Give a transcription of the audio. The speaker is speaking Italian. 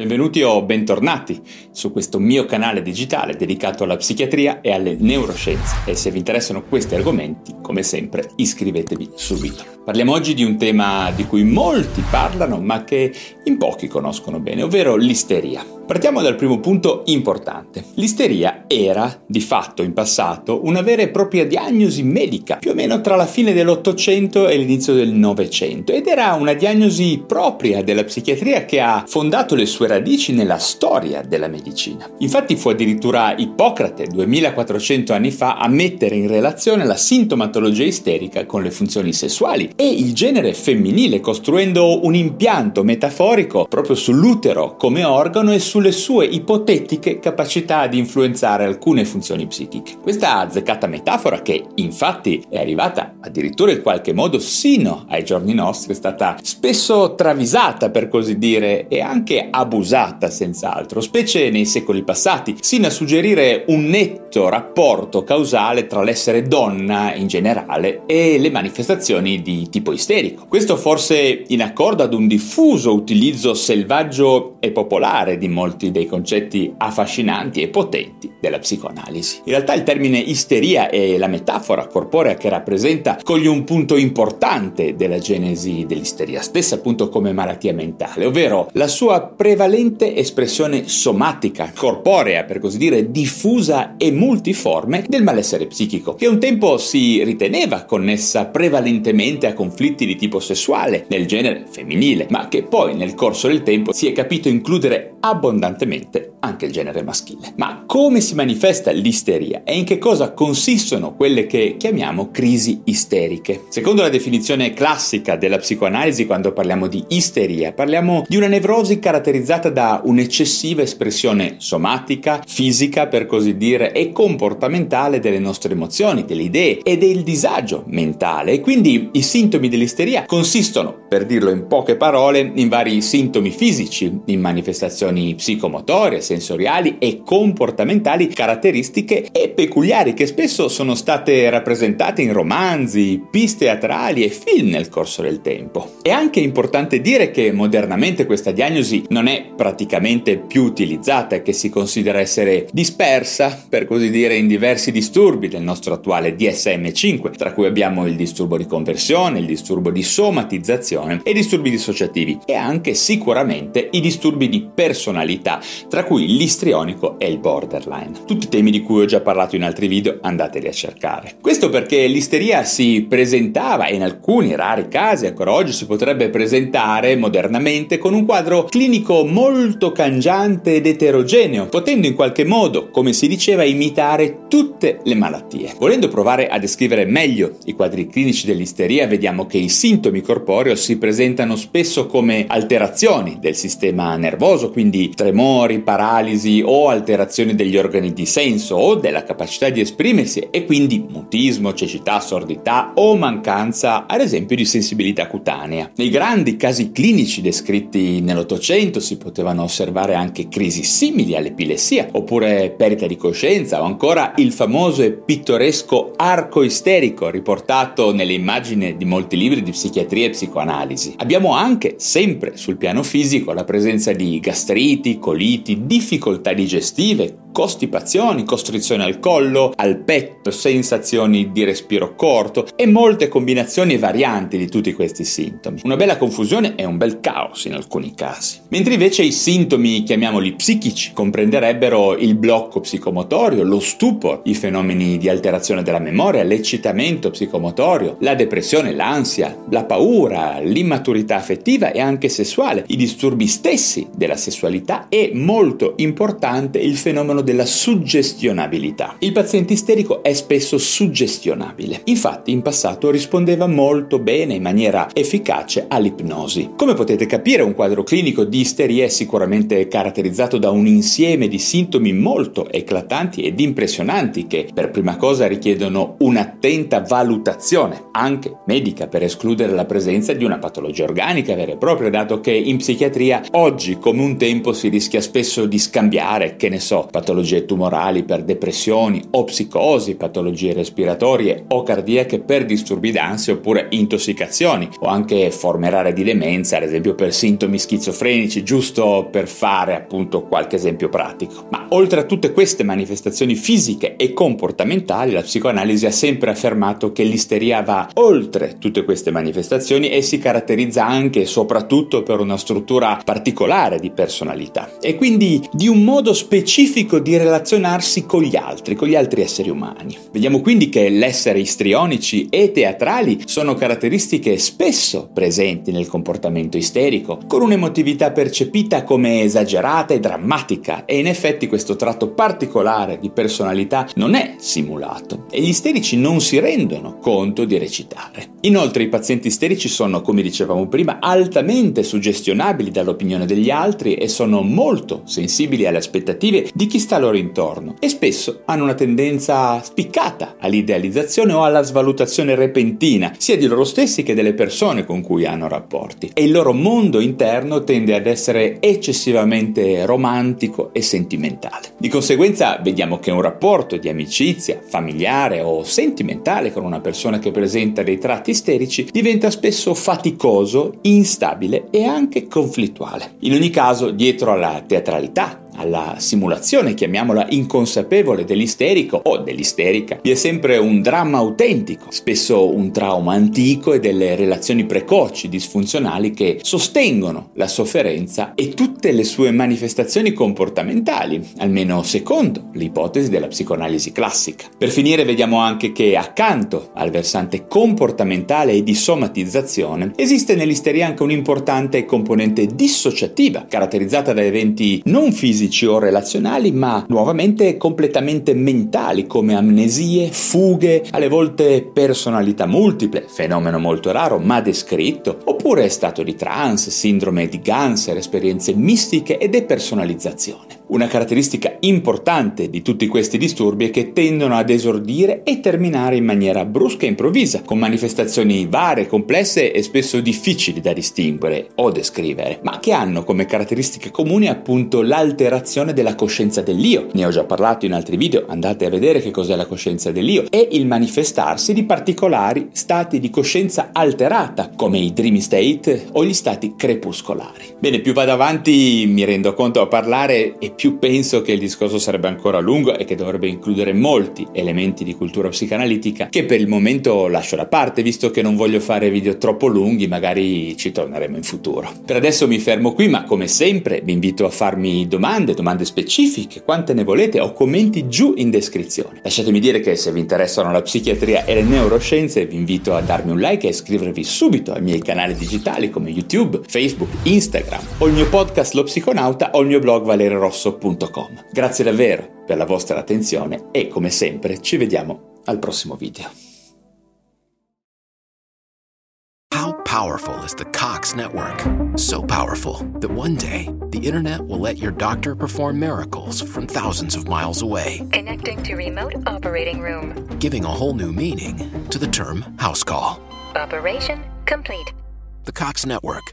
Benvenuti o bentornati su questo mio canale digitale dedicato alla psichiatria e alle neuroscienze e se vi interessano questi argomenti, come sempre, iscrivetevi subito. Parliamo oggi di un tema di cui molti parlano ma che in pochi conoscono bene, ovvero l'isteria. Partiamo dal primo punto importante. L'isteria era, di fatto in passato, una vera e propria diagnosi medica, più o meno tra la fine dell'Ottocento e l'inizio del Novecento, ed era una diagnosi propria della psichiatria che ha fondato le sue radici nella storia della medicina. Infatti fu addirittura Ippocrate, 2400 anni fa, a mettere in relazione la sintomatologia isterica con le funzioni sessuali e il genere femminile, costruendo un impianto metaforico proprio sull'utero come organo e su sulle sue ipotetiche capacità di influenzare alcune funzioni psichiche. Questa azzeccata metafora, che infatti è arrivata addirittura in qualche modo sino ai giorni nostri, è stata spesso travisata per così dire e anche abusata senz'altro, specie nei secoli passati, sino a suggerire un netto rapporto causale tra l'essere donna in generale e le manifestazioni di tipo isterico. Questo forse in accordo ad un diffuso utilizzo selvaggio e popolare di molti dei concetti affascinanti e potenti della psicoanalisi. In realtà il termine isteria e la metafora corporea che rappresenta coglie un punto importante della genesi dell'isteria stessa, appunto come malattia mentale, ovvero la sua prevalente espressione somatica, corporea per così dire, diffusa e multiforme del malessere psichico, che un tempo si riteneva connessa prevalentemente a conflitti di tipo sessuale nel genere femminile, ma che poi nel corso del tempo si è capito includere abbondantemente anche il genere maschile. Ma come si manifesta l'isteria e in che cosa consistono quelle che chiamiamo crisi isteriche? Secondo la definizione classica della psicoanalisi, quando parliamo di isteria, parliamo di una nevrosi caratterizzata da un'eccessiva espressione somatica, fisica per così dire, e comportamentale delle nostre emozioni, delle idee e del disagio mentale. E quindi i sintomi dell'isteria consistono, per dirlo in poche parole, in vari sintomi fisici, in manifestazioni psicomotorie, sensoriali e comportamentali caratteristiche e peculiari che spesso sono state rappresentate in romanzi, piste teatrali e film nel corso del tempo. È anche importante dire che modernamente questa diagnosi non è praticamente più utilizzata e che si considera essere dispersa, per così dire, in diversi disturbi del nostro attuale DSM5, tra cui abbiamo il disturbo di conversione, il disturbo di somatizzazione e i disturbi dissociativi e anche sicuramente i disturbi di personalità tra cui l'istrionico e il borderline. Tutti temi di cui ho già parlato in altri video, andateli a cercare. Questo perché l'isteria si presentava e in alcuni rari casi ancora oggi si potrebbe presentare modernamente con un quadro clinico molto cangiante ed eterogeneo, potendo in qualche modo, come si diceva, imitare tutte le malattie. Volendo provare a descrivere meglio i quadri clinici dell'isteria, vediamo che i sintomi corporei si presentano spesso come alterazioni del sistema nervoso, quindi tre tremori, paralisi o alterazioni degli organi di senso o della capacità di esprimersi e quindi mutismo, cecità, sordità o mancanza ad esempio di sensibilità cutanea. Nei grandi casi clinici descritti nell'Ottocento si potevano osservare anche crisi simili all'epilessia oppure perdita di coscienza o ancora il famoso e pittoresco arco isterico riportato nelle immagini di molti libri di psichiatria e psicoanalisi. Abbiamo anche sempre sul piano fisico la presenza di gastriti, coliti, difficoltà digestive, costipazioni, costrizione al collo, al petto, sensazioni di respiro corto e molte combinazioni e varianti di tutti questi sintomi. Una bella confusione e un bel caos in alcuni casi. Mentre invece i sintomi, chiamiamoli psichici, comprenderebbero il blocco psicomotorio, lo stupor, i fenomeni di alterazione della memoria, l'eccitamento psicomotorio, la depressione, l'ansia, la paura, l'immaturità affettiva e anche sessuale, i disturbi stessi della sessualità e molto importante il fenomeno parlano della suggestionabilità. Il paziente isterico è spesso suggestionabile. Infatti in passato rispondeva molto bene in maniera efficace all'ipnosi. Come potete capire un quadro clinico di isteria è sicuramente caratterizzato da un insieme di sintomi molto eclatanti ed impressionanti che per prima cosa richiedono un'attenta valutazione, anche medica, per escludere la presenza di una patologia organica vera e propria, dato che in psichiatria oggi come un tempo si rischia spesso di scambiare, che ne so, patologie tumorali per depressioni o psicosi, patologie respiratorie o cardiache per disturbi d'ansia oppure intossicazioni o anche forme rare di demenza, ad esempio per sintomi schizofrenici, giusto per fare appunto qualche esempio pratico. Ma oltre a tutte queste manifestazioni fisiche e comportamentali, la psicoanalisi ha sempre affermato che l'isteria va oltre tutte queste manifestazioni e si caratterizza anche e soprattutto per una struttura particolare di personalità e quindi di un modo specifico di relazionarsi con gli altri, con gli altri esseri umani. Vediamo quindi che l'essere istrionici e teatrali sono caratteristiche spesso presenti nel comportamento isterico, con un'emotività percepita come esagerata e drammatica e in effetti questo tratto particolare di personalità non è simulato e gli isterici non si rendono conto di recitare. Inoltre i pazienti isterici sono, come dicevamo prima, altamente suggestionabili dall'opinione degli altri e sono molto sensibili alle aspettative di chi sta loro intorno e spesso hanno una tendenza spiccata all'idealizzazione o alla svalutazione repentina sia di loro stessi che delle persone con cui hanno rapporti e il loro mondo interno tende ad essere eccessivamente romantico e sentimentale. Di conseguenza vediamo che un rapporto di amicizia, familiare o sentimentale con una persona che presenta dei tratti isterici diventa spesso faticoso, instabile e anche conflittuale. In ogni caso, dietro alla teatralità, alla simulazione, chiamiamola inconsapevole dell'isterico o dell'isterica, vi è sempre un dramma autentico, spesso un trauma antico e delle relazioni precoci, disfunzionali che sostengono la sofferenza e tutte le sue manifestazioni comportamentali, almeno secondo l'ipotesi della psicoanalisi classica. Per finire vediamo anche che accanto al versante comportamentale e di somatizzazione esiste nell'isteria anche un'importante componente dissociativa, caratterizzata da eventi non fisici fisici o relazionali, ma nuovamente completamente mentali, come amnesie, fughe, alle volte personalità multiple, fenomeno molto raro ma descritto, oppure stato di trance, sindrome di Ganser, esperienze mistiche e depersonalizzazione. Una caratteristica importante di tutti questi disturbi è che tendono ad esordire e terminare in maniera brusca e improvvisa, con manifestazioni varie, complesse e spesso difficili da distinguere o descrivere, ma che hanno come caratteristiche comuni appunto l'alterazione della coscienza dell'io. Ne ho già parlato in altri video, andate a vedere che cos'è la coscienza dell'io, e il manifestarsi di particolari stati di coscienza alterata, come i dreamy state o gli stati crepuscolari. Bene, più vado avanti mi rendo conto a parlare e più penso che il discorso sarebbe ancora lungo e che dovrebbe includere molti elementi di cultura psicanalitica che per il momento lascio da parte visto che non voglio fare video troppo lunghi, magari ci torneremo in futuro. Per adesso mi fermo qui, ma come sempre vi invito a farmi domande, domande specifiche, quante ne volete o commenti giù in descrizione. Lasciatemi dire che se vi interessano la psichiatria e le neuroscienze vi invito a darmi un like e iscrivervi subito ai miei canali digitali come YouTube, Facebook, Instagram o il mio podcast Lo Psiconauta o il mio blog Valerio Rosso www.radioticino.com. Grazie davvero per la vostra attenzione e come sempre ci vediamo al prossimo video. How powerful is the Cox network? So powerful that one day the internet will let your doctor perform miracles from thousands of miles away. Connecting to remote operating room. Giving a whole new meaning to the term house call. Operation complete. The Cox network